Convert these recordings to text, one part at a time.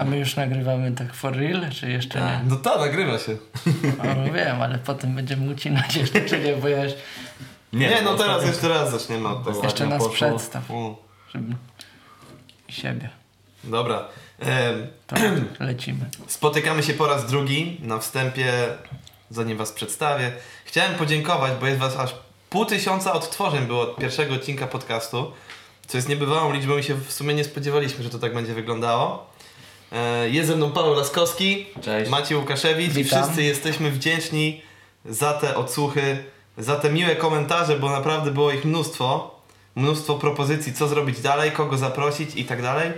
A my już nagrywamy tak for real, czy jeszcze nie? No to nagrywa się. No wiem, ale potem będziemy ucinać jeszcze, czy nie, bo ja już, Nie, no teraz ostatnio- jeszcze raz zaczniemy od tego. jeszcze nas poszło. przedstaw, Mm. żeby siebie. Dobra. Em, To lecimy. Spotykamy się po raz drugi. Na wstępie, zanim was przedstawię, chciałem podziękować, bo jest was aż pół tysiąca odtworzeń było od pierwszego odcinka podcastu, co jest niebywałą liczbą i się w sumie nie spodziewaliśmy, że to tak będzie wyglądało. E, Jest ze mną Paweł Laskowski, Cześć. Maciej Łukaszewicz i Witam. wszyscy jesteśmy wdzięczni za te odsłuchy, za te miłe komentarze, bo naprawdę było ich mnóstwo. Mnóstwo propozycji, co zrobić dalej, kogo zaprosić i tak dalej.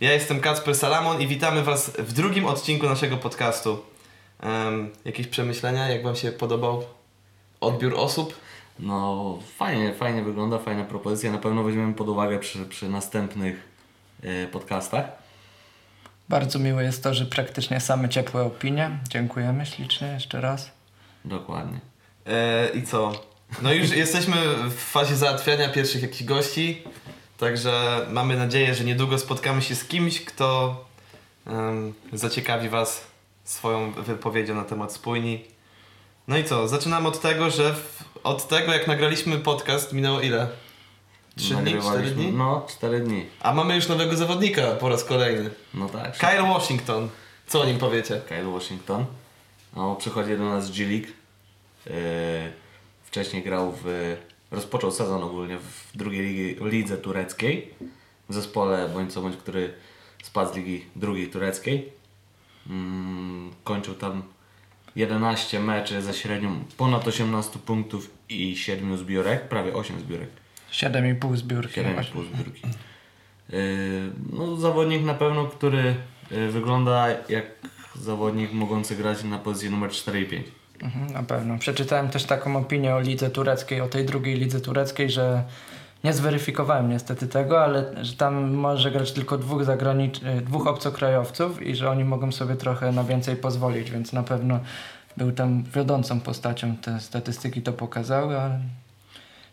Ja jestem Kacper Salamon i witamy Was w drugim odcinku naszego podcastu. Em, jakieś przemyślenia, jak Wam się podobał odbiór osób? No fajnie, fajnie wygląda, fajna propozycja. Na pewno weźmiemy pod uwagę przy, przy następnych e, podcastach. Bardzo miłe jest to, że praktycznie same ciepłe opinie. Dziękujemy ślicznie jeszcze raz. Dokładnie. E, I co? No już jesteśmy w fazie załatwiania pierwszych jakichś gości, także mamy nadzieję, że niedługo spotkamy się z kimś, kto em, zaciekawi Was swoją wypowiedzią na temat spójni. No i co? Zaczynamy od tego, że w, od tego jak nagraliśmy podcast minęło ile? Trzy dni? Cztery dni? No, cztery dni. A mamy już nowego zawodnika po raz kolejny. No tak. Kyle Washington. Co o nim powiecie? Kyle Washington. No, przychodzi do nas z G-League. E, wcześniej grał w... Rozpoczął sezon ogólnie w drugiej ligi, lidze tureckiej. W zespole bądź co bądź, który spadł z ligi drugiej tureckiej. Mm, kończył tam 11 meczy ze średnią ponad 18 punktów i 7 zbiórek, prawie 8 zbiórek. 7,5 zbiórki. 7,5 zbiórki. Yy, No, zawodnik na pewno, który yy, wygląda jak zawodnik mogący grać na pozycji numer 4 i 5. Mhm, na pewno. Przeczytałem też taką opinię o lidze tureckiej, o tej drugiej lidze tureckiej, że nie zweryfikowałem niestety tego, ale że tam może grać tylko dwóch zagranicz... e, dwóch obcokrajowców i że oni mogą sobie trochę na więcej pozwolić, więc na pewno był tam wiodącą postacią. Te statystyki to pokazały, ale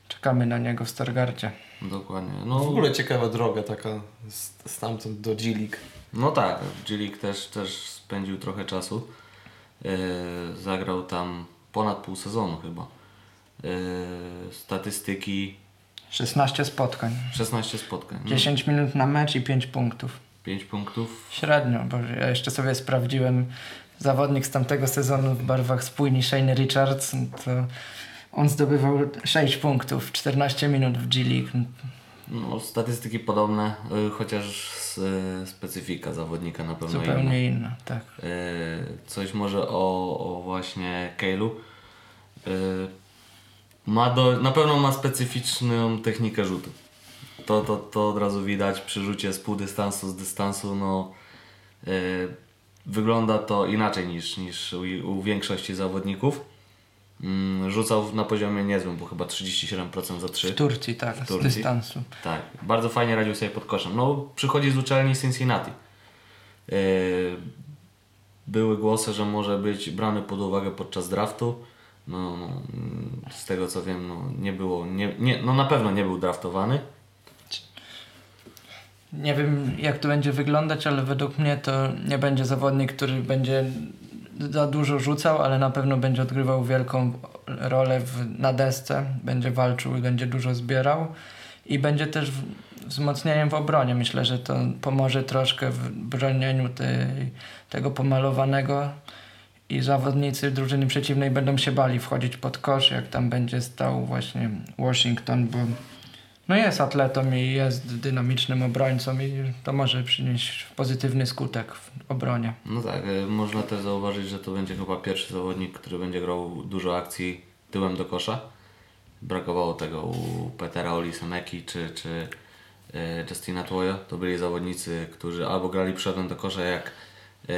czekamy na niego w Stargardzie. Dokładnie. W No, ogóle ciekawa droga taka z- stamtąd do G-League. no tak, G-League też, też spędził trochę czasu. Yy, zagrał tam ponad pół sezonu chyba. Yy, statystyki 16 spotkań, 16 spotkań. No, 10 minut na mecz i 5 punktów. 5 punktów. Średnio, bo ja jeszcze sobie sprawdziłem zawodnik z tamtego sezonu w barwach spójni Shane Richards, to on zdobywał 6 punktów, 14 minut w G-League. No, statystyki podobne, yy, chociaż yy, specyfika zawodnika na pewno inna. Zupełnie inna, tak. E, coś może o, o właśnie. E, Ma do, na pewno ma specyficzną technikę rzutu. To, to, to od razu widać przy rzucie z pół dystansu, z dystansu. No, wygląda to inaczej niż, niż u, u większości zawodników. Mm, rzucał na poziomie niezłym, bo chyba 37% za 3. W Turcji, tak, z Turcji. dystansu. Tak, bardzo fajnie radził sobie pod koszem. No, przychodzi z uczelni Cincinnati. Yy, były głosy, że może być brany pod uwagę podczas draftu. No, no, z tego co wiem, no, nie było, nie, nie, no na pewno nie był draftowany. Nie wiem jak to będzie wyglądać, ale według mnie to nie będzie zawodnik, który będzie za dużo rzucał, ale na pewno będzie odgrywał wielką rolę w, na desce, będzie walczył i będzie dużo zbierał i będzie też wzmocnieniem w obronie. Myślę, że to pomoże troszkę w bronieniu tej, tego pomalowanego i zawodnicy drużyny przeciwnej będą się bali wchodzić pod kosz, jak tam będzie stał właśnie Washington, bo no jest atletą i jest dynamicznym obrońcą i to może przynieść pozytywny skutek w obronie. No tak, y, można też zauważyć, że to będzie chyba pierwszy zawodnik, który będzie grał dużo akcji tyłem do kosza. Brakowało tego u Petera Olisemeki czy, czy y, Justina Twojo. To byli zawodnicy, którzy albo grali przodem do kosza jak y,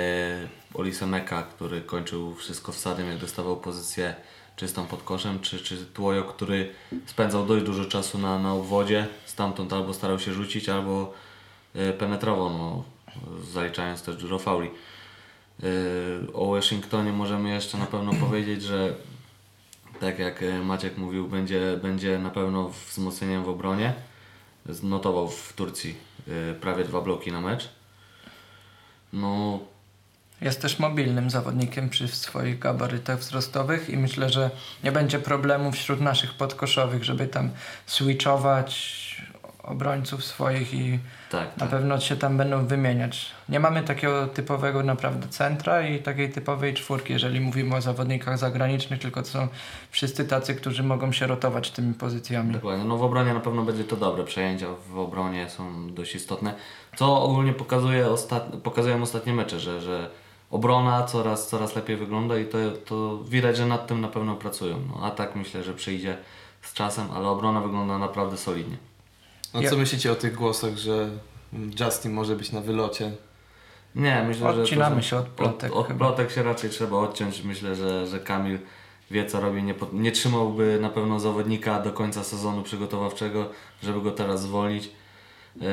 Olisemeka, który kończył wszystko wsadem, jak dostawał pozycję czystą pod koszem, czy, czy Twojo, który spędzał dość dużo czasu na, na obwodzie, stamtąd albo starał się rzucić, albo y, penetrował, no, zaliczając też dużo fauli. Yy, O Washingtonie możemy jeszcze na pewno powiedzieć, że tak jak e, Maciek mówił, będzie, będzie na pewno wzmocnieniem w obronie. Znotował w Turcji prawie dwa bloki na mecz. No Jest też mobilnym zawodnikiem przy swoich gabarytach wzrostowych i myślę, że nie będzie problemu wśród naszych podkoszowych, żeby tam switchować obrońców swoich i tak, na tak. pewno się tam będą wymieniać. Nie mamy takiego typowego naprawdę centra i takiej typowej czwórki, jeżeli mówimy o zawodnikach zagranicznych, tylko to są wszyscy tacy, którzy mogą się rotować tymi pozycjami. Dokładnie. No w obronie na pewno będzie to dobre. Przejęcia w obronie są dość istotne. Co ogólnie pokazuje ostat... pokazują ostatnie mecze, że, że obrona coraz, coraz lepiej wygląda i to, to widać, że nad tym na pewno pracują. No, atak myślę, że przyjdzie z czasem, ale obrona wygląda naprawdę solidnie. A Ja- co myślicie o tych głosach, że Justin może być na wylocie? Nie, myślę, że. Odcinamy to są- się od plotek Od, od plotek się raczej trzeba odciąć. Myślę, że, że Kamil wie co robi. Nie, nie trzymałby na pewno zawodnika do końca sezonu przygotowawczego, żeby go teraz zwolnić. E,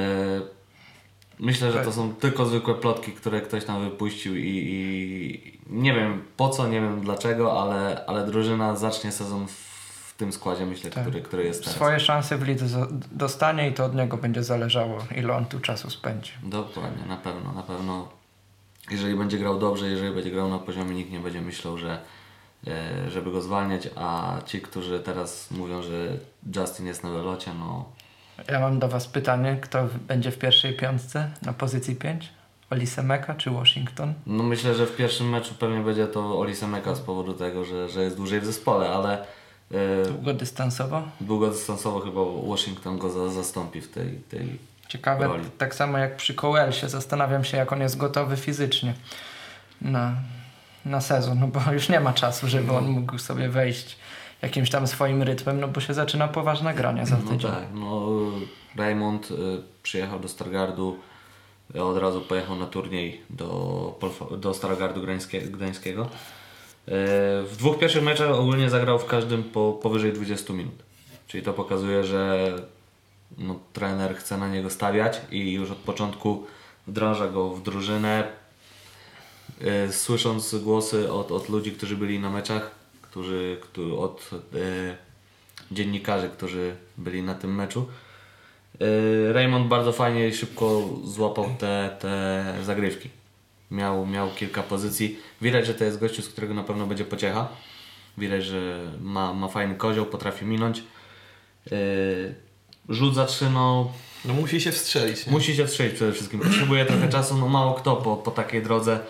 myślę, że to są tylko zwykłe plotki, które ktoś tam wypuścił i, i nie wiem po co, nie wiem dlaczego, ale, ale drużyna zacznie sezon w, tym składzie, myślę, Tak. który, który jest teraz. Swoje szanse w lidze dostanie i to od niego będzie zależało, ile on tu czasu spędzi. Dokładnie, na pewno, na pewno. Jeżeli będzie grał dobrze, jeżeli będzie grał na poziomie, nikt nie będzie myślał, że e, żeby go zwalniać, a ci, którzy teraz mówią, że Justin jest na wylocie, no Ja mam do Was pytanie, kto będzie w pierwszej piątce na pozycji 5? Olisemeka czy Washington? No myślę, że w pierwszym meczu pewnie będzie to Oli Semeka z powodu tego, że, że jest dłużej w zespole, ale e, Długodystansowo? długodystansowo chyba Washington go za, zastąpi w tej, tej... Ciekawe, Roli. tak samo jak przy Coelsie, zastanawiam się jak on jest gotowy fizycznie na, na sezon, no bo już nie ma czasu, żeby on mógł sobie wejść jakimś tam swoim rytmem, no bo się zaczyna poważna grania za No tydzień. tak, no Raymond y, przyjechał do Stargardu, y, od razu pojechał na turniej do, do Stargardu Gdańskie, Gdańskiego. Y, W dwóch pierwszych meczach ogólnie zagrał w każdym po powyżej 20 minut. Czyli to pokazuje, że no, trener chce na niego stawiać i już od początku wdraża go w drużynę. Słysząc głosy od, od ludzi, którzy byli na meczach, którzy, którzy od y, dziennikarzy, którzy byli na tym meczu. Yy, Raymond bardzo fajnie i szybko złapał te, te zagrywki. Miał, miał kilka pozycji. Widać, że to jest gościu, z którego na pewno będzie pociecha. Widać, że ma, ma fajny kozioł, potrafi minąć. Yy, rzut za trzy, no musi się wstrzelić. Nie? musi się strzelić przede wszystkim. Potrzebuje trochę czasu, no mało kto po, po takiej drodze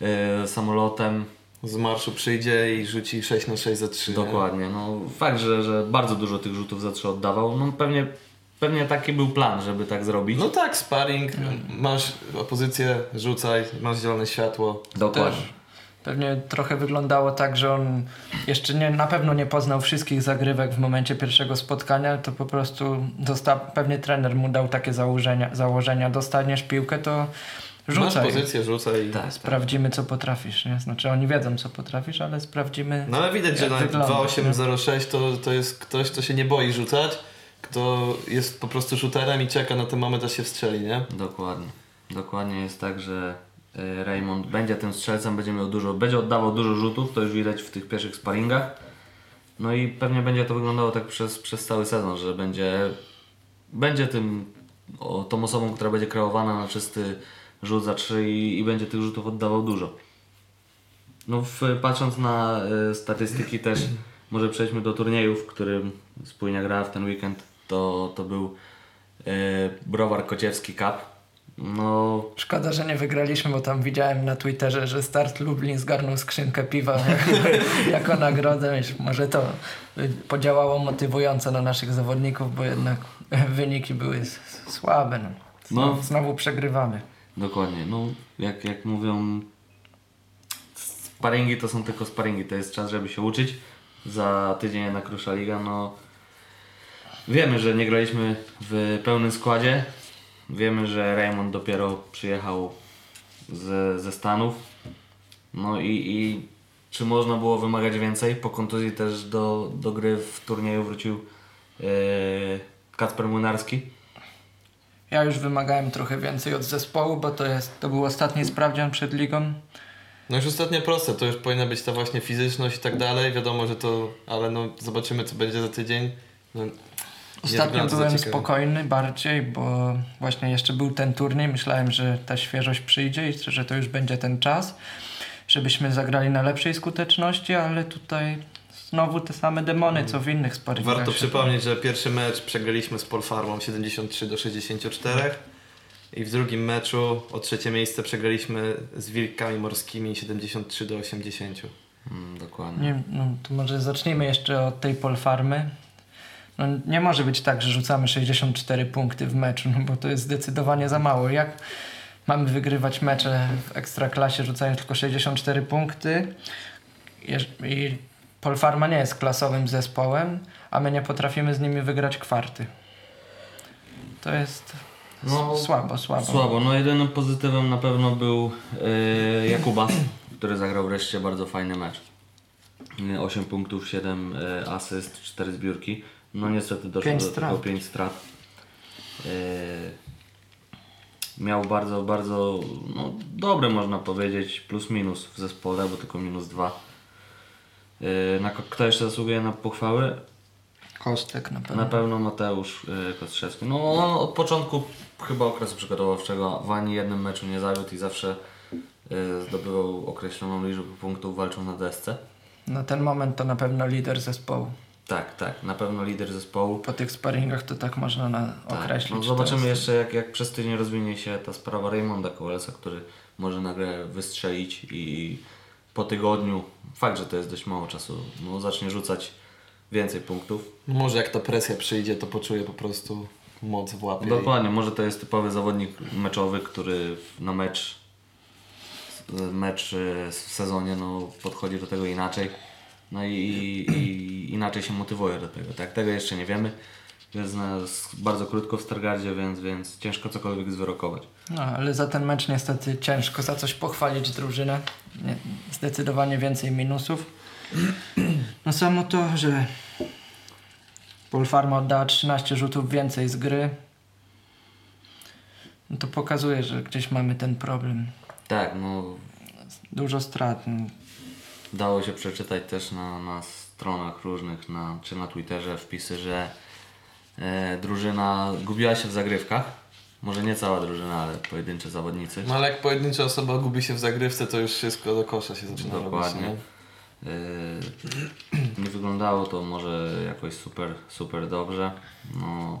yy, samolotem. Z marszu przyjdzie i rzuci 6 na 6 za 3. Dokładnie. No, fakt, że, że bardzo dużo tych rzutów za trzy oddawał. No, pewnie, pewnie taki był plan, żeby tak zrobić. No tak, sparring, masz opozycję, rzucaj, masz zielone światło. Dokładnie. Też pewnie trochę wyglądało tak, że on jeszcze nie, na pewno nie poznał wszystkich zagrywek w momencie pierwszego spotkania, to po prostu dosta, pewnie trener mu dał takie założenia, założenia dostaniesz piłkę, to Masz rzucaj. pozycję, rzucaj. Tak, tak. Sprawdzimy, co potrafisz, nie? Znaczy, oni wiedzą, co potrafisz, ale sprawdzimy. No ale widać, że na wyglądasz, 2806 to, to jest ktoś, kto się nie boi rzucać, kto jest po prostu shooterem i czeka na ten moment, aż się wstrzeli, nie? Dokładnie. Dokładnie jest tak, że y, Raymond będzie tym strzelcem, będzie miał dużo, będzie oddawał dużo rzutów, to już widać w tych pierwszych sparingach. No i pewnie będzie to wyglądało tak przez, przez cały sezon, że będzie, będzie tym, o, tą osobą, która będzie kreowana na czysty rzut za trzy i, i będzie tych rzutów oddawał dużo. No w, patrząc na y, statystyki też, może przejdźmy do turnieju, w którym spójnia grała w ten weekend, to, to był y, Browar Kociewski Cup. No Szkoda, że nie wygraliśmy, bo tam widziałem na Twitterze, że Start Lublin zgarnął skrzynkę piwa jako nagrodę. Może to y, podziałało motywująco na naszych zawodników, bo jednak wyniki były słabe. No. Znowu, No. znowu przegrywamy. Dokładnie, no jak, jak mówią, sparingi to są tylko sparingi, to jest czas, żeby się uczyć. Za tydzień jednak rusza liga, no wiemy, że nie graliśmy w pełnym składzie. Wiemy, że Raymond dopiero przyjechał z, ze Stanów. No i, i czy można było wymagać więcej? Po kontuzji też do, do gry w turnieju wrócił yy, Kacper Młynarski. Ja już wymagałem trochę więcej od zespołu, bo to, jest, to był ostatni sprawdzian przed ligą. No już ostatnio proste, to już powinna być ta właśnie fizyczność i tak dalej, wiadomo, że to, ale no zobaczymy co będzie za tydzień. No, Ostatnio byłem spokojny bardziej, bo właśnie jeszcze był ten turniej. Myślałem, że ta świeżość przyjdzie i że to już będzie ten czas, żebyśmy zagrali na lepszej skuteczności, ale tutaj znowu te same demony, co w innych sparingach. Warto przypomnieć, że pierwszy mecz przegraliśmy z Polfarmą 73 do 64 i w drugim meczu o trzecie miejsce przegraliśmy z Wilkami Morskimi 73 do 80. Mm, dokładnie. Nie, no, to może zacznijmy jeszcze od tej polfarmy. No, nie może być tak, że rzucamy 64 punkty w meczu, no bo to jest zdecydowanie za mało. Jak mamy wygrywać mecze w ekstraklasie rzucając tylko 64 punkty i Polfarma nie jest klasowym zespołem, a my nie potrafimy z nimi wygrać kwarty. To jest No, słabo, słabo. Słabo. No jedynym pozytywem na pewno był yy, Jakubas, który zagrał wreszcie bardzo fajny mecz. Yy, 8 punktów, 7 yy, asyst, 4 zbiórki. No niestety doszło Pięć do strat. tylko 5 strat. Yy, miał bardzo, bardzo no, dobre można powiedzieć, plus minus w zespole, bo tylko minus 2. Yy, na, kto jeszcze zasługuje na pochwały? Kostek na pewno. Na pewno Mateusz y, Kostrzewski. No on od początku chyba okresu przygotowawczego w ani jednym meczu nie zawiódł i zawsze y, zdobywał określoną liczbę punktów, walczył na desce. Na ten moment to na pewno lider zespołu. Tak, tak, na pewno lider zespołu. Po tych sparingach to tak można na Tak. określić. No zobaczymy jeszcze jak, jak przez tydzień rozwinie się ta sprawa Raymonda Kowalesa, który może nagle wystrzelić i po tygodniu, fakt, że to jest dość mało czasu, no zacznie rzucać więcej punktów. No może jak ta presja przyjdzie, to poczuje po prostu moc w łapie. Dokładnie, może to jest typowy zawodnik meczowy, który na mecz mecz e, w sezonie no, podchodzi do tego inaczej. No i, i inaczej się motywuje do tego. Tak, tego jeszcze nie wiemy. Jest nas bardzo krótko w Stargardzie, więc, więc ciężko cokolwiek zwyrokować. No, ale za ten mecz niestety ciężko za coś pochwalić drużynę. Nie, zdecydowanie więcej minusów. No samo to, że Polfarma oddała 13 rzutów więcej z gry. No to pokazuje, że gdzieś mamy ten problem. Tak, no Dużo strat. Dało się przeczytać też na, na stronach różnych, na, czy na Twitterze wpisy, że drużyna gubiła się w zagrywkach. Może nie cała drużyna, ale pojedyncze zawodnicy. No ale jak pojedyncza osoba gubi się w zagrywce, to już wszystko do kosza się zaczyna Dokładnie. robić. Nie? Yy, nie wyglądało to może jakoś super, super dobrze. No,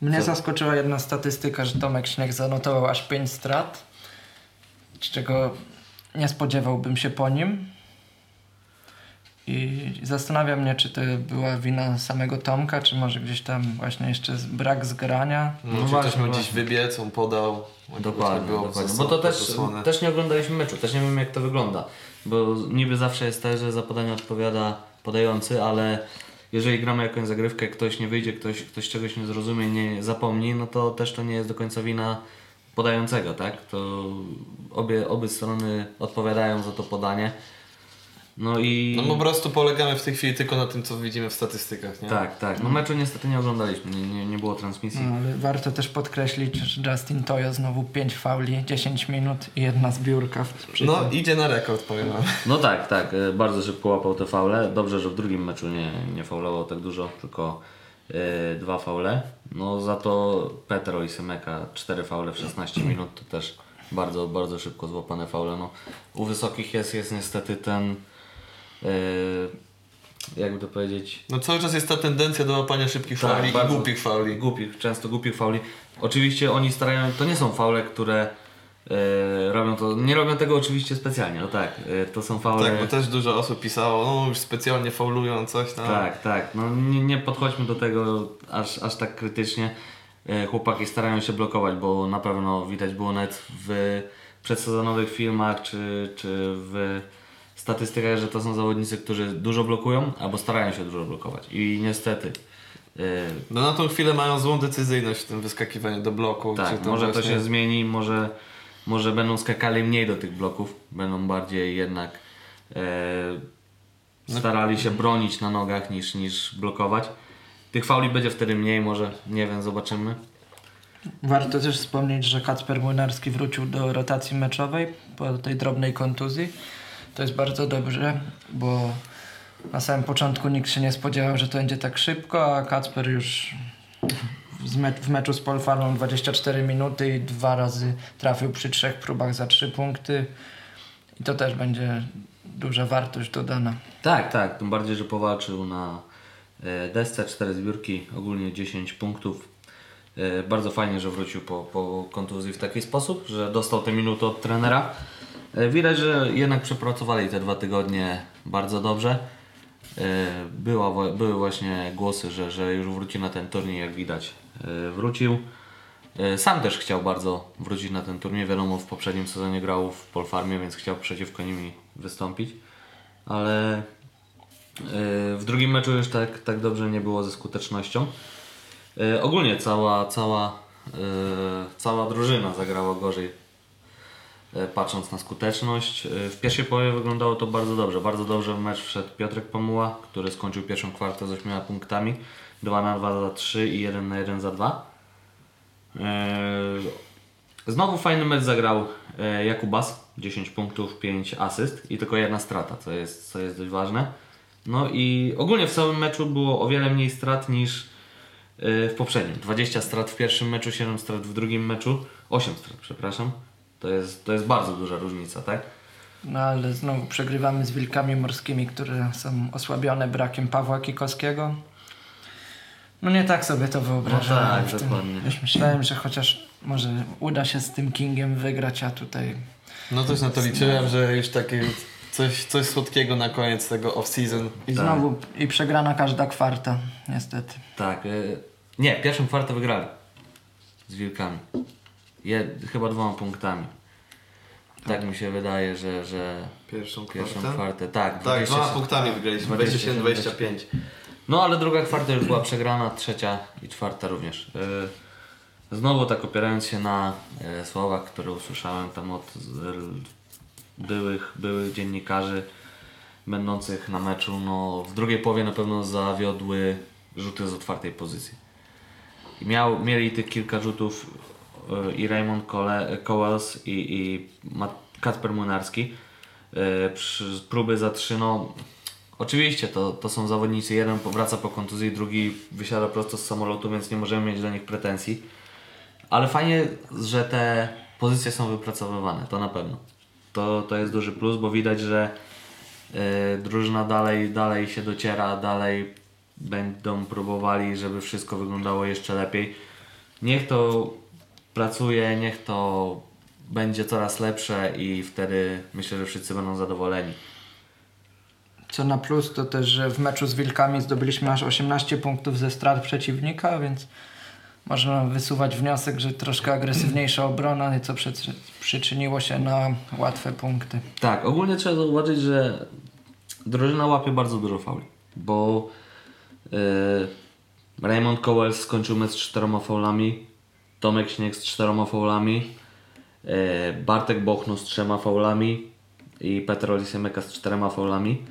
Mnie Co? zaskoczyła jedna statystyka, że Tomek Śnieg zanotował aż 5 strat, z czego nie spodziewałbym się po nim. I zastanawia mnie, czy to była wina samego Tomka, czy może gdzieś tam właśnie jeszcze z- brak zgrania. No, No czy właśnie, ktoś miał gdzieś wybiec, on podał. dokładnie, było dokładnie. Bo to też, też nie oglądaliśmy meczu, też nie wiem jak to wygląda. Bo niby zawsze jest tak, że za podanie odpowiada podający, ale jeżeli gramy jakąś zagrywkę, ktoś nie wyjdzie, ktoś, ktoś czegoś nie zrozumie, nie zapomni, no to też to nie jest do końca wina podającego, tak? To obie, obie strony odpowiadają za to podanie. No i... No po prostu polegamy w tej chwili tylko na tym, co widzimy w statystykach, nie? Tak, tak. No meczu niestety nie oglądaliśmy, nie, nie, nie było transmisji. No, ale warto też podkreślić, że Justin Toyo znowu 5 fauli, 10 minut i jedna zbiórka. W, No tym. idzie na rekord, powiem wam. No tak, tak. e, Bardzo szybko łapał te faule. Dobrze, że w drugim meczu nie, nie faulował tak dużo, tylko e, dwa faule. No za to Petro i Semeka cztery faule w 16 minut to też bardzo, bardzo szybko złapane faule. No, u wysokich jest, jest niestety ten jakby to powiedzieć No cały czas jest ta tendencja do łapania szybkich Tak, fauli i głupich fauli. Głupich, często głupich fauli. Oczywiście oni starają, to nie są faule, które e, robią to, nie robią tego oczywiście specjalnie, no tak, e, to są faule... Tak, bo też dużo osób pisało, no już specjalnie faulują coś tam. Tak, tak. No nie, nie podchodźmy do tego aż, aż tak krytycznie. E, Chłopaki starają się blokować, bo na pewno widać było nawet w przedsezonowych filmach czy, czy w statystykach, że to są zawodnicy, którzy dużo blokują albo starają się dużo blokować. I niestety. e, No na tą chwilę mają złą decyzyjność w tym wyskakiwaniu do bloku. tak, to może to właśnie- się zmieni, może, może będą skakali mniej do tych bloków, będą bardziej jednak e, starali się bronić na nogach niż, niż blokować. Tych fauli będzie wtedy mniej, może, nie wiem, zobaczymy. Warto też wspomnieć, że Kacper Młynarski wrócił do rotacji meczowej po tej drobnej kontuzji. To jest bardzo dobrze, bo Na samym początku nikt się nie spodziewał, że to będzie tak szybko, a Kacper już w, me- w meczu z Polfarmą 24 minuty i dwa razy trafił przy trzech próbach za trzy punkty. I to też będzie duża wartość dodana. Tak, tak, tym bardziej, że powalczył na e, desce, 4 zbiórki, ogólnie 10 punktów. E, Bardzo fajnie, że wrócił po, po kontuzji w taki sposób, że dostał te minuty od trenera. E, Widać, że jednak przepracowali te dwa tygodnie bardzo dobrze. E, Była, były właśnie głosy, że, że już wróci na ten turniej, jak widać. E, Wrócił. Sam też chciał bardzo wrócić na ten turniej. Wiadomo, w poprzednim sezonie grał w Polfarmie, więc chciał przeciwko nimi wystąpić. Ale w drugim meczu już tak, tak dobrze nie było ze skutecznością. Ogólnie cała, cała, cała drużyna zagrała gorzej patrząc na skuteczność. E, W pierwszej połowie wyglądało to bardzo dobrze. Bardzo dobrze w mecz wszedł Piotrek Pamuła, który skończył pierwszą kwartę z 8 punktami. 2 na 2 za 3 i 1 na 1 za 2. E, Znowu fajny mecz zagrał e, Jakubas, 10 punktów, 5 asyst i tylko jedna strata, co jest, co jest dość ważne. No i ogólnie w całym meczu było o wiele mniej strat niż e, w poprzednim. 20 strat w pierwszym meczu, 7 strat w drugim meczu, 8 strat, przepraszam. To jest, to jest bardzo duża różnica, tak? No ale znowu przegrywamy z wilkami morskimi, które są osłabione brakiem Pawła Kikowskiego. No nie tak sobie to wyobrażałem. No tak, dokładnie. Już myślałem, że chociaż może uda się z tym Kingiem wygrać, a tutaj No też na to liczyłem, że już takie coś, coś słodkiego na koniec tego off-season. i Tak. znowu i przegrana każda kwarta, niestety. Tak. e, Nie, pierwszą kwartę wygrali z Wilkami. Je, chyba dwoma punktami. Tak mi się wydaje, że, że Pierwszą pierwszą kwartę? kwartę, tak. Tak, 27. dwoma punktami wygraliśmy. 27-25. No ale druga kwarta już była przegrana, trzecia i czwarta również. Yy, Znowu tak opierając się na e, słowach, które usłyszałem tam od byłych, byłych dziennikarzy będących na meczu, no w drugiej połowie na pewno zawiodły rzuty z otwartej pozycji. Miał, mieli tych kilka rzutów i Raymond Cole, Cowles i, i Kacper Młynarski. E, próby za trzy, no oczywiście to, to są zawodnicy, jeden powraca po kontuzji, drugi wysiada prosto z samolotu, więc nie możemy mieć do nich pretensji. Ale fajnie, że te pozycje są wypracowywane, to na pewno. To, to jest duży plus, bo widać, że e, drużyna dalej, dalej się dociera, dalej będą próbowali, żeby wszystko wyglądało jeszcze lepiej. Niech to pracuje, niech to będzie coraz lepsze i wtedy myślę, że wszyscy będą zadowoleni. Co na plus to też, że w meczu z Wilkami zdobyliśmy aż 18 punktów ze strat przeciwnika, więc można wysuwać wniosek, że troszkę agresywniejsza obrona, co przy- przyczyniło się na łatwe punkty. Tak, ogólnie trzeba zauważyć, że drużyna łapie bardzo dużo fauli, bo yy, Raymond Cowell skończył mecz z czteroma faulami, Tomek Śnieg z czteroma faulami, yy, Bartek Bochno z trzema faulami i Petr Olisemeka z czterema faulami.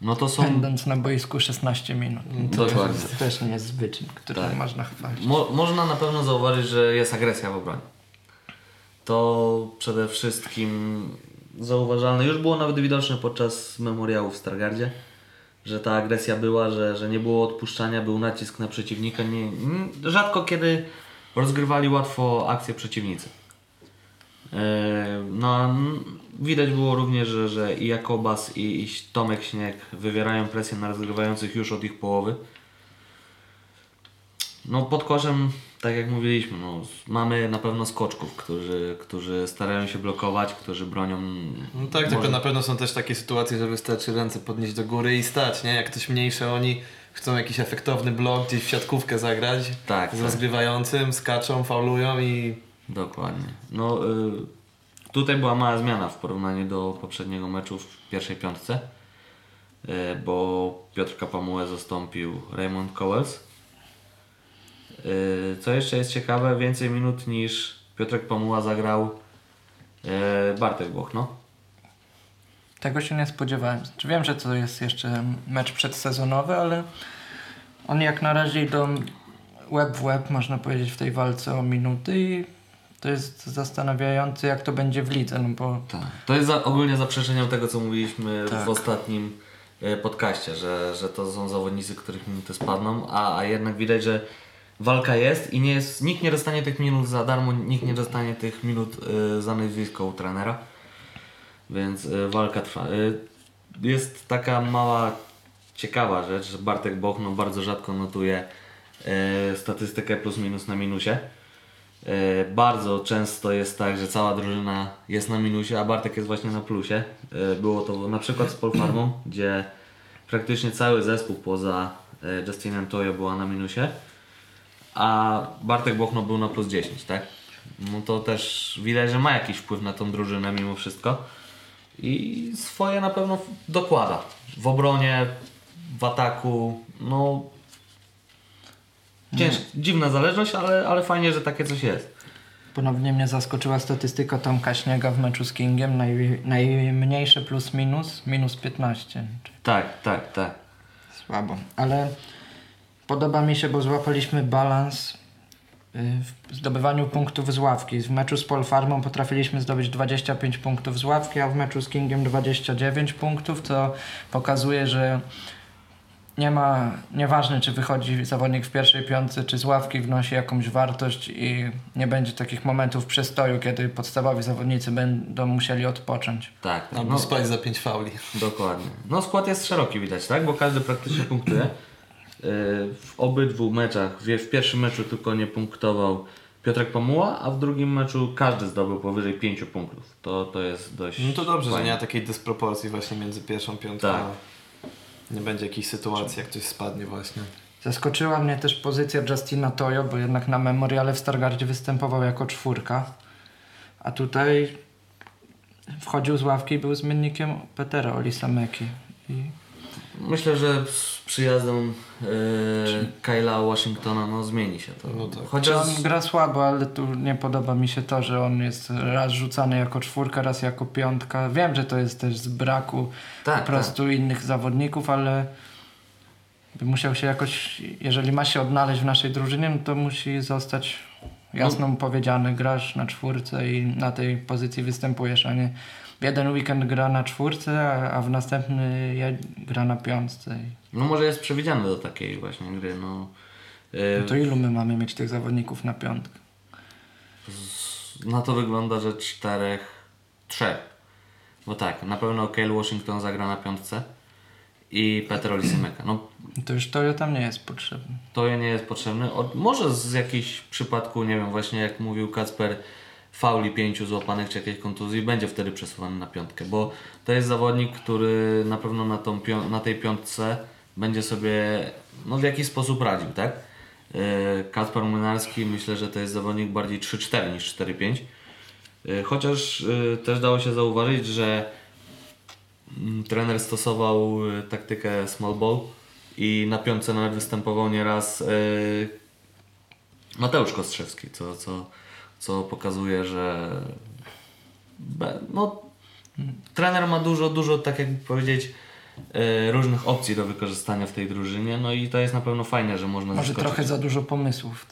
No to są... Będąc na boisku 16 minut. To Dokładnie. jest też nie jest wyczyn, który Tak. można chwalić. Mo można na pewno zauważyć, że jest agresja w obronie. To przede wszystkim zauważalne. Już było nawet widoczne podczas memoriału w Stargardzie, że ta agresja była, że, że nie było odpuszczania, był nacisk na przeciwnika. Nie, n- rzadko kiedy rozgrywali łatwo akcje przeciwnicy. E, No, widać było również, że, że i Jakobas i, i Tomek Śnieg wywierają presję na rozgrywających już od ich połowy. No pod koszem, tak jak mówiliśmy, no, mamy na pewno skoczków, którzy, którzy starają się blokować, którzy bronią. No tak, tylko na pewno są też takie sytuacje, że wystarczy ręce podnieść do góry i stać, nie? Jak ktoś mniejszy, oni chcą jakiś efektowny blok, gdzieś w siatkówkę zagrać Tak, z tak. rozgrywającym, skaczą, faulują i Dokładnie. No y, tutaj była mała zmiana w porównaniu do poprzedniego meczu w pierwszej piątce, y, bo Piotr Kapamułę zastąpił Raymond Cowles. Y, co jeszcze jest ciekawe, więcej minut niż Piotrek Pamuła zagrał y, Bartek Bochno. Tego się nie spodziewałem. Wiem, że to jest jeszcze mecz przedsezonowy, ale on jak na razie idą łeb w łeb, można powiedzieć, w tej walce o minuty i to jest zastanawiające, jak to będzie w lidze, no bo Tak. To jest za, ogólnie zaprzeczeniem tego, co mówiliśmy Tak. w ostatnim e, podcaście, że, że to są zawodnicy, których minuty spadną, a, a jednak widać, że walka jest i nie jest, nikt nie dostanie tych minut za darmo, nikt nie dostanie tych minut e, za nazwisko u trenera, więc e, walka trwa. E, jest taka mała, ciekawa rzecz, że Bartek Bochno bardzo rzadko notuje e, statystykę plus minus na minusie. E, Bardzo często jest tak, że cała drużyna jest na minusie, a Bartek jest właśnie na plusie. E, Było to na przykład z Polfarmą, gdzie praktycznie cały zespół poza Justinem Toyo była na minusie, a Bartek Bochno był na plus 10, tak? No to też widać, że ma jakiś wpływ na tą drużynę mimo wszystko i swoje na pewno dokłada. W obronie, w ataku, no Cięż, dziwna zależność, ale, ale fajnie, że takie coś jest. Ponownie mnie zaskoczyła statystyka Tomka Śniega w meczu z Kingiem. Naj, najmniejsze plus minus, minus 15. Tak, tak, tak. Słabo. Ale podoba mi się, bo złapaliśmy balans y, w zdobywaniu punktów z ławki. W meczu z Polfarmą potrafiliśmy zdobyć 25 punktów z ławki, a w meczu z Kingiem 29 punktów, co pokazuje, że nie ma, nieważne czy wychodzi zawodnik w pierwszej piątce, czy z ławki wnosi jakąś wartość i nie będzie takich momentów przestoju, kiedy podstawowi zawodnicy będą musieli odpocząć. Tak, tak. Albo No, spać za 5 fauli. dokładnie. No skład jest szeroki widać, tak? Bo każdy praktycznie punktuje. Yy, W obydwu meczach, w pierwszym meczu tylko nie punktował Piotrek Pamuła, a w drugim meczu każdy zdobył powyżej 5 punktów. To, to jest dość No to dobrze, że fajne. nie ma takiej dysproporcji właśnie między pierwszą piątką. Tak. a Nie będzie jakiejś sytuacji, jak ktoś spadnie właśnie. Zaskoczyła mnie też pozycja Justina Toyo, bo jednak na memoriale w Stargardzie występował jako czwórka, a tutaj wchodził z ławki i był zmiennikiem Petera Olisameki. I Myślę, że z przyjazdem yy, Kyla Washingtona no, zmieni się to. No tak. Chociaż on gra słabo, ale tu nie podoba mi się to, że on jest raz rzucany jako czwórka, raz jako piątka. Wiem, że to jest też z braku tak, po prostu innych zawodników, ale by musiał się jakoś, jeżeli ma się odnaleźć w naszej drużynie, no to musi zostać jasno powiedziane, grasz na czwórce i na tej pozycji występujesz, a nie jeden weekend gra na czwórce, a, w następny gra na piątce. No może jest przewidziany do takiej właśnie gry, no. Yy, no to ilu my mamy mieć tych zawodników na piątkę? Na to wygląda, że czterech, trzech. Bo tak, na pewno Kyle Washington zagra na piątce i Peter Olisemeka. No To już to tam nie jest potrzebne. to nie jest potrzebne. Od, może z jakichś przypadku, nie wiem, właśnie jak mówił Kacper, fauli pięciu złapanych czy jakiejś kontuzji, będzie wtedy przesuwany na piątkę, bo to jest zawodnik, który na pewno na, tą pią- na tej piątce będzie sobie no, w jakiś sposób radził, tak? Yy, Kacper Młynarski myślę, że to jest zawodnik bardziej 3-4 niż 4-5. Yy, Chociaż yy, też dało się zauważyć, że trener stosował yy, taktykę small ball i na piątce nawet występował nieraz yy, Mateusz Kostrzewski, co, co, co pokazuje, że no, trener ma dużo, dużo, tak jakby powiedzieć, yy, różnych opcji do wykorzystania w tej drużynie, no i to jest na pewno fajne, że można Może trochę za dużo pomysłów.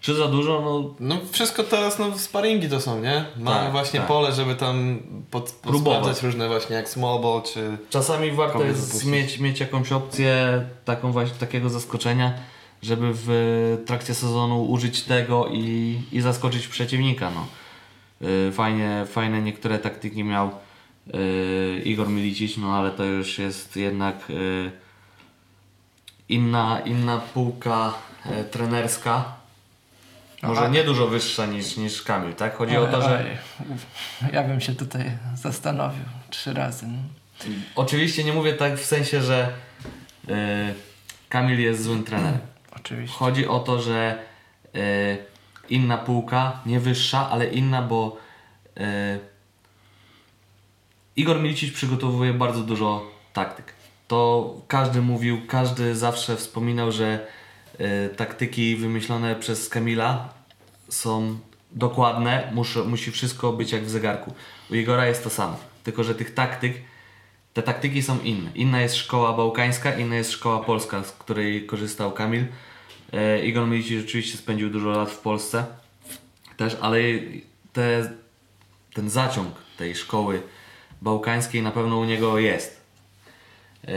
Czy za dużo? No No wszystko teraz, no sparingi to są, nie? Mamy Tak, właśnie tak. pole, żeby tam pod, różne właśnie jak small ball, czy... Czasami warto jest mieć, mieć jakąś opcję taką właśnie takiego zaskoczenia, żeby w trakcie sezonu użyć tego i, i zaskoczyć przeciwnika. No. Yy, Fajnie, fajne niektóre taktyki miał yy, Igor Milicic, no ale to już jest jednak yy, inna, inna półka yy, trenerska. Może a- nie dużo wyższa niż, niż Kamil, tak? Chodzi o to, że Ja bym się tutaj zastanowił trzy razy. No. Oczywiście nie mówię tak w sensie, że yy, Kamil jest złym trenerem. Oczywiście. Chodzi o to, że yy, inna półka, nie wyższa, ale inna, bo yy, Igor Milicic przygotowuje bardzo dużo taktyk. To każdy mówił, każdy zawsze wspominał, że taktyki wymyślone przez Kamila są dokładne, muszę, musi wszystko być jak w zegarku. U Igora jest to samo, tylko że tych taktyk te taktyki są inne. Inna jest szkoła bałkańska, inna jest szkoła polska, z której korzystał Kamil. E, Igor Milicic rzeczywiście spędził dużo lat w Polsce też, ale te, ten zaciąg tej szkoły bałkańskiej na pewno u niego jest. Yy,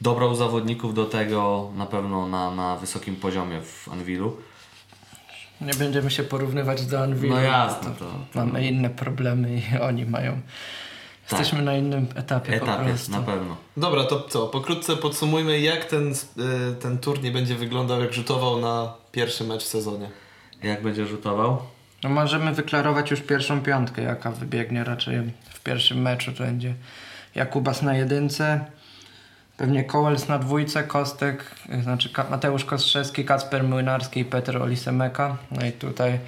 dobrał zawodników do tego na pewno na, na wysokim poziomie w Anwilu. Nie będziemy się porównywać do Anvilu. No jasne, to, to Mamy inne problemy i oni mają. Jesteśmy na innym etapie, po etapie na pewno. Dobra, to co? Pokrótce podsumujmy, jak ten, y, ten turniej będzie wyglądał, jak rzutował na pierwszy mecz w sezonie. Jak będzie rzutował? No możemy wyklarować już pierwszą piątkę, jaka wybiegnie raczej w pierwszym meczu. To będzie Jakubas na jedynce, pewnie Kołels na dwójce, Kostek, y, znaczy Mateusz Kostrzewski, Kacper Młynarski i Petr Olisemeka. No i tutaj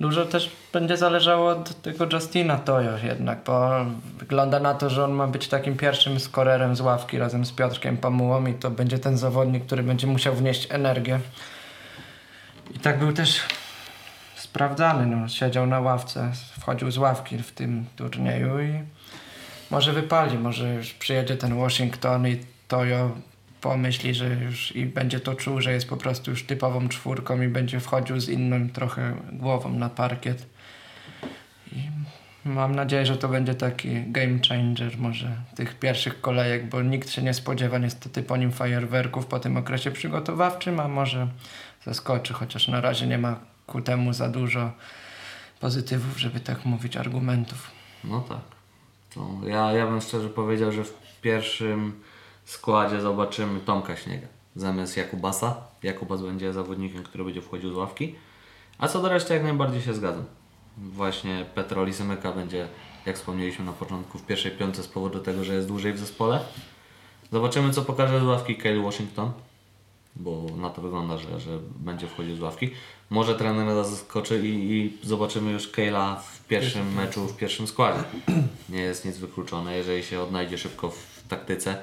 dużo też będzie zależało od tego Justina Tojo jednak, bo wygląda na to, że on ma być takim pierwszym skorerem z ławki razem z Piotrkiem Pamułą i to będzie ten zawodnik, który będzie musiał wnieść energię. I tak był też sprawdzany, no, siedział na ławce, wchodził z ławki w tym turnieju i może wypali, może już przyjedzie ten Washington i Tojo pomyśli, że już i będzie to czuł, że jest po prostu już typową czwórką i będzie wchodził z inną trochę głową na parkiet. I mam nadzieję, że to będzie taki game changer może tych pierwszych kolejek, bo nikt się nie spodziewa niestety po nim fajerwerków po tym okresie przygotowawczym, a może zaskoczy, chociaż na razie nie ma ku temu za dużo pozytywów, żeby tak mówić, argumentów. No tak. To ja, ja bym szczerze powiedział, że w pierwszym składzie zobaczymy Tomka Śniega zamiast Jakubasa. Jakubas będzie zawodnikiem, który będzie wchodził z ławki. A co do reszty, jak najbardziej się zgadzam. Właśnie Petroli Semyka będzie, jak wspomnieliśmy na początku, w pierwszej piątce z powodu tego, że jest dłużej w zespole. Zobaczymy, co pokaże z ławki Kyle Washington, bo na to wygląda, że, że będzie wchodził z ławki. Może trener nas zaskoczy i, i zobaczymy już Kayla w pierwszym meczu, w pierwszym składzie. Nie jest nic wykluczone, jeżeli się odnajdzie szybko w taktyce,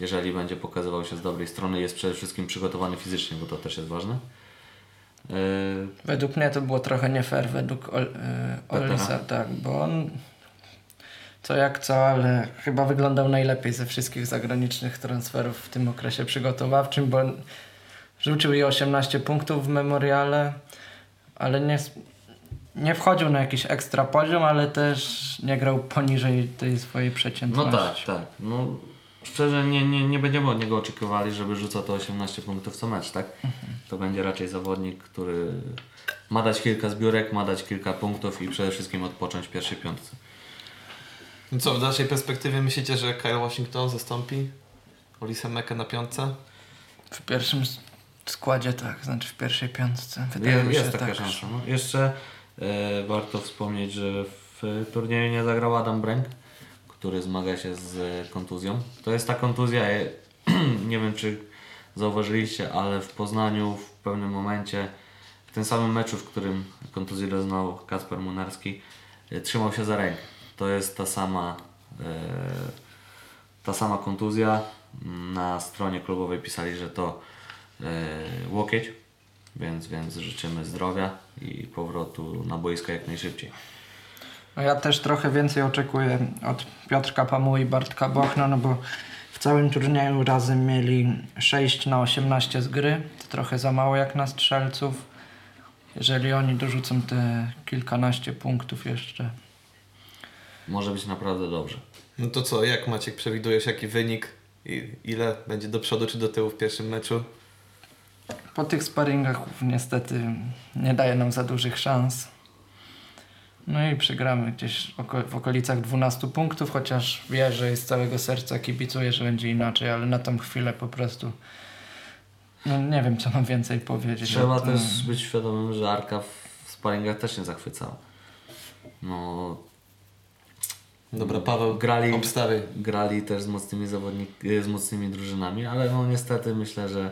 jeżeli będzie pokazywał się z dobrej strony, jest przede wszystkim przygotowany fizycznie, bo to też jest ważne. Yy, Według mnie to było trochę nie fair według Ol, y, Petera. Olisa, tak, bo on co jak co, ale chyba wyglądał najlepiej ze wszystkich zagranicznych transferów w tym okresie przygotowawczym, bo rzucił i 18 punktów w memoriale, ale nie, nie wchodził na jakiś ekstra poziom, ale też nie grał poniżej tej swojej no przeciętności. tak, tak. No, szczerze nie, nie, nie będziemy od niego oczekiwali, żeby rzucał to 18 punktów co mecz, tak? To będzie raczej zawodnik, który ma dać kilka zbiórek, ma dać kilka punktów i przede wszystkim odpocząć w pierwszej piątce. No co, w dalszej perspektywie myślicie, że Kyle Washington zastąpi Olisa Meka na piątce? W pierwszym składzie tak, znaczy w pierwszej piątce. Wydaje Jest, mi się jest taka tak. szansa. No. Jeszcze e, warto wspomnieć, że w turnieju nie zagrał Adam Bręk, który zmaga się z kontuzją. To jest ta kontuzja, nie wiem czy zauważyliście, ale w Poznaniu w pewnym momencie, w tym samym meczu, w którym kontuzję doznał Kacper Munarski, e, trzymał się za rękę. To jest ta sama, e, ta sama kontuzja. Na stronie klubowej pisali, że to e, łokieć, więc, więc życzymy zdrowia i powrotu na boisko jak najszybciej. No ja też trochę więcej oczekuję od Piotrka Pamuły i Bartka Bochna, no bo w całym turnieju razem mieli 6 na 18 z gry. To trochę za mało jak na strzelców. Jeżeli oni dorzucą te kilkanaście punktów jeszcze. Może być naprawdę dobrze. No to co, jak Maciek przewidujesz, jaki wynik? I ile będzie do przodu czy do tyłu w pierwszym meczu? Po tych sparingach niestety nie daje nam za dużych szans. No i przegramy gdzieś oko- w okolicach 12 punktów, chociaż wierzę i z całego serca kibicuję, że będzie inaczej, ale na tą chwilę po prostu no nie wiem, co mam więcej powiedzieć. Trzeba O tym. też być świadomym, że Arka w sparingach też nie zachwycała. No, Dobra, Paweł, Grali- obstawiaj. grali też z mocnymi zawodnikami, z mocnymi drużynami, ale no niestety myślę, że,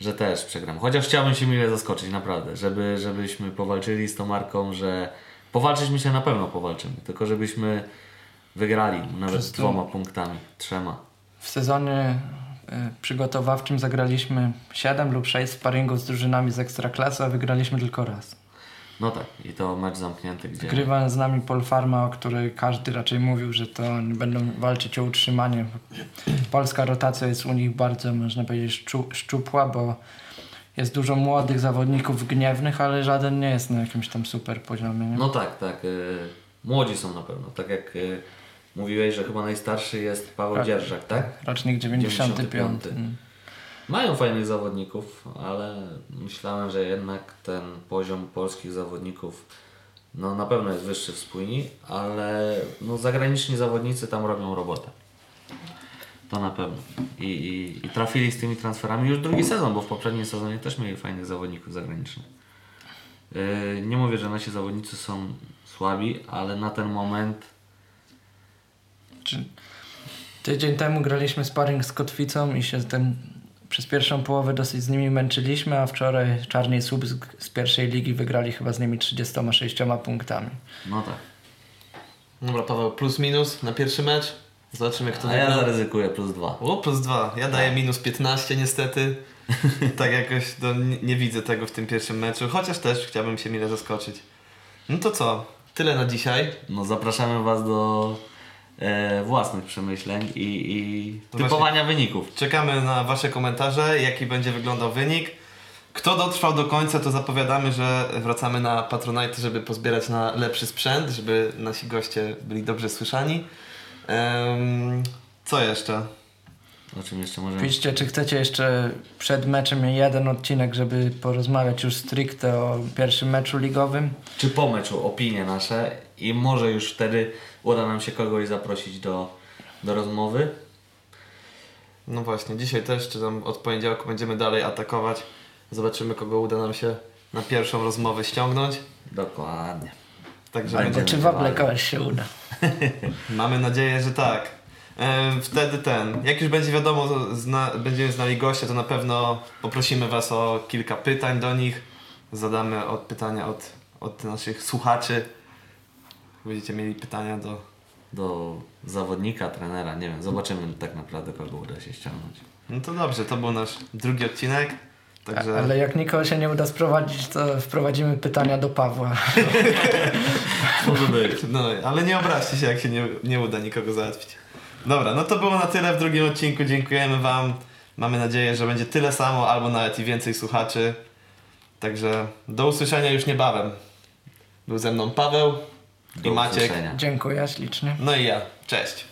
że też przegram. Chociaż chciałbym się mile zaskoczyć, naprawdę, żeby, żebyśmy powalczyli z tą marką, że powalczyć myślę na pewno powalczymy, tylko żebyśmy wygrali nawet Przez to- dwoma punktami, trzema. W sezonie y, przygotowawczym zagraliśmy 7 lub 6 sparingów z drużynami z Ekstraklasy, a wygraliśmy tylko raz. No tak, i to mecz zamknięty, gdzie... Grywa z nami Polfarma, o której każdy raczej mówił, że to oni będą walczyć o utrzymanie. Polska rotacja jest u nich bardzo, można powiedzieć, szczu- szczupła, bo jest dużo młodych zawodników gniewnych, ale żaden nie jest na jakimś tam super poziomie. Nie? No tak, tak. y, młodzi są na pewno. Tak jak y, Mówiłeś, że chyba najstarszy jest Paweł Tak. Dzierżak, tak? Rocznik 95. 95. Mm. Mają fajnych zawodników, ale myślałem, że jednak ten poziom polskich zawodników no na pewno jest wyższy w spójni, ale no zagraniczni zawodnicy tam robią robotę. To na pewno. I, i, I trafili z tymi transferami już drugi sezon, bo w poprzednim sezonie też mieli fajnych zawodników zagranicznych. Yy, nie mówię, że nasi zawodnicy są słabi, ale na ten moment Czy tydzień temu graliśmy sparring z Kotwicą i się z tym przez pierwszą połowę dosyć z nimi męczyliśmy, a wczoraj Czarny Słupsk z pierwszej ligi wygrali chyba z nimi 36 punktami. no tak. Dobra, Paweł, plus minus na pierwszy mecz. Zobaczymy, kto A ja wygra. zaryzykuję plus dwa. O, plus dwa. Ja daję minus 15 niestety. tak jakoś no, nie, nie widzę tego w tym pierwszym meczu, chociaż też chciałbym się mile zaskoczyć. No to co? Tyle na dzisiaj. No zapraszamy Was do e, własnych przemyśleń i, i No typowania wyników. Czekamy na Wasze komentarze, jaki będzie wyglądał wynik. Kto dotrwał do końca, to zapowiadamy, że wracamy na Patronite, żeby pozbierać na lepszy sprzęt, żeby nasi goście byli dobrze słyszani. Em, co jeszcze? O czym jeszcze możemy... Piszcie, czy chcecie jeszcze przed meczem jeden odcinek, żeby porozmawiać już stricte o pierwszym meczu ligowym. Czy po meczu opinie nasze i może już wtedy uda nam się kogoś zaprosić do, do rozmowy. No właśnie, dzisiaj też, czy tam od poniedziałku będziemy dalej atakować. Zobaczymy, kogo uda nam się na pierwszą rozmowę ściągnąć. Dokładnie. Także Będzie. Czy wable kogoś się uda. Mamy nadzieję, że tak. E, Wtedy ten, jak już będzie wiadomo, zna, będziemy znali gościa, to na pewno poprosimy Was o kilka pytań do nich. Zadamy od pytania od, od naszych słuchaczy. Będziecie mieli pytania do. Do zawodnika, trenera, nie wiem, zobaczymy tak naprawdę kogo uda się ściągnąć. No to dobrze, to był nasz drugi odcinek. Także. Ale jak nikogo się nie uda sprowadzić, to wprowadzimy pytania do Pawła. Może być. No, ale nie obraźcie się, jak się nie, nie uda nikogo załatwić. Dobra, no to było na tyle w drugim odcinku. Dziękujemy Wam. Mamy nadzieję, że będzie tyle samo, albo nawet i więcej słuchaczy. Także do usłyszenia już niebawem. Był ze mną Paweł i Do Maciek. usłyszenia. Dziękuję ślicznie. No i ja. Cześć.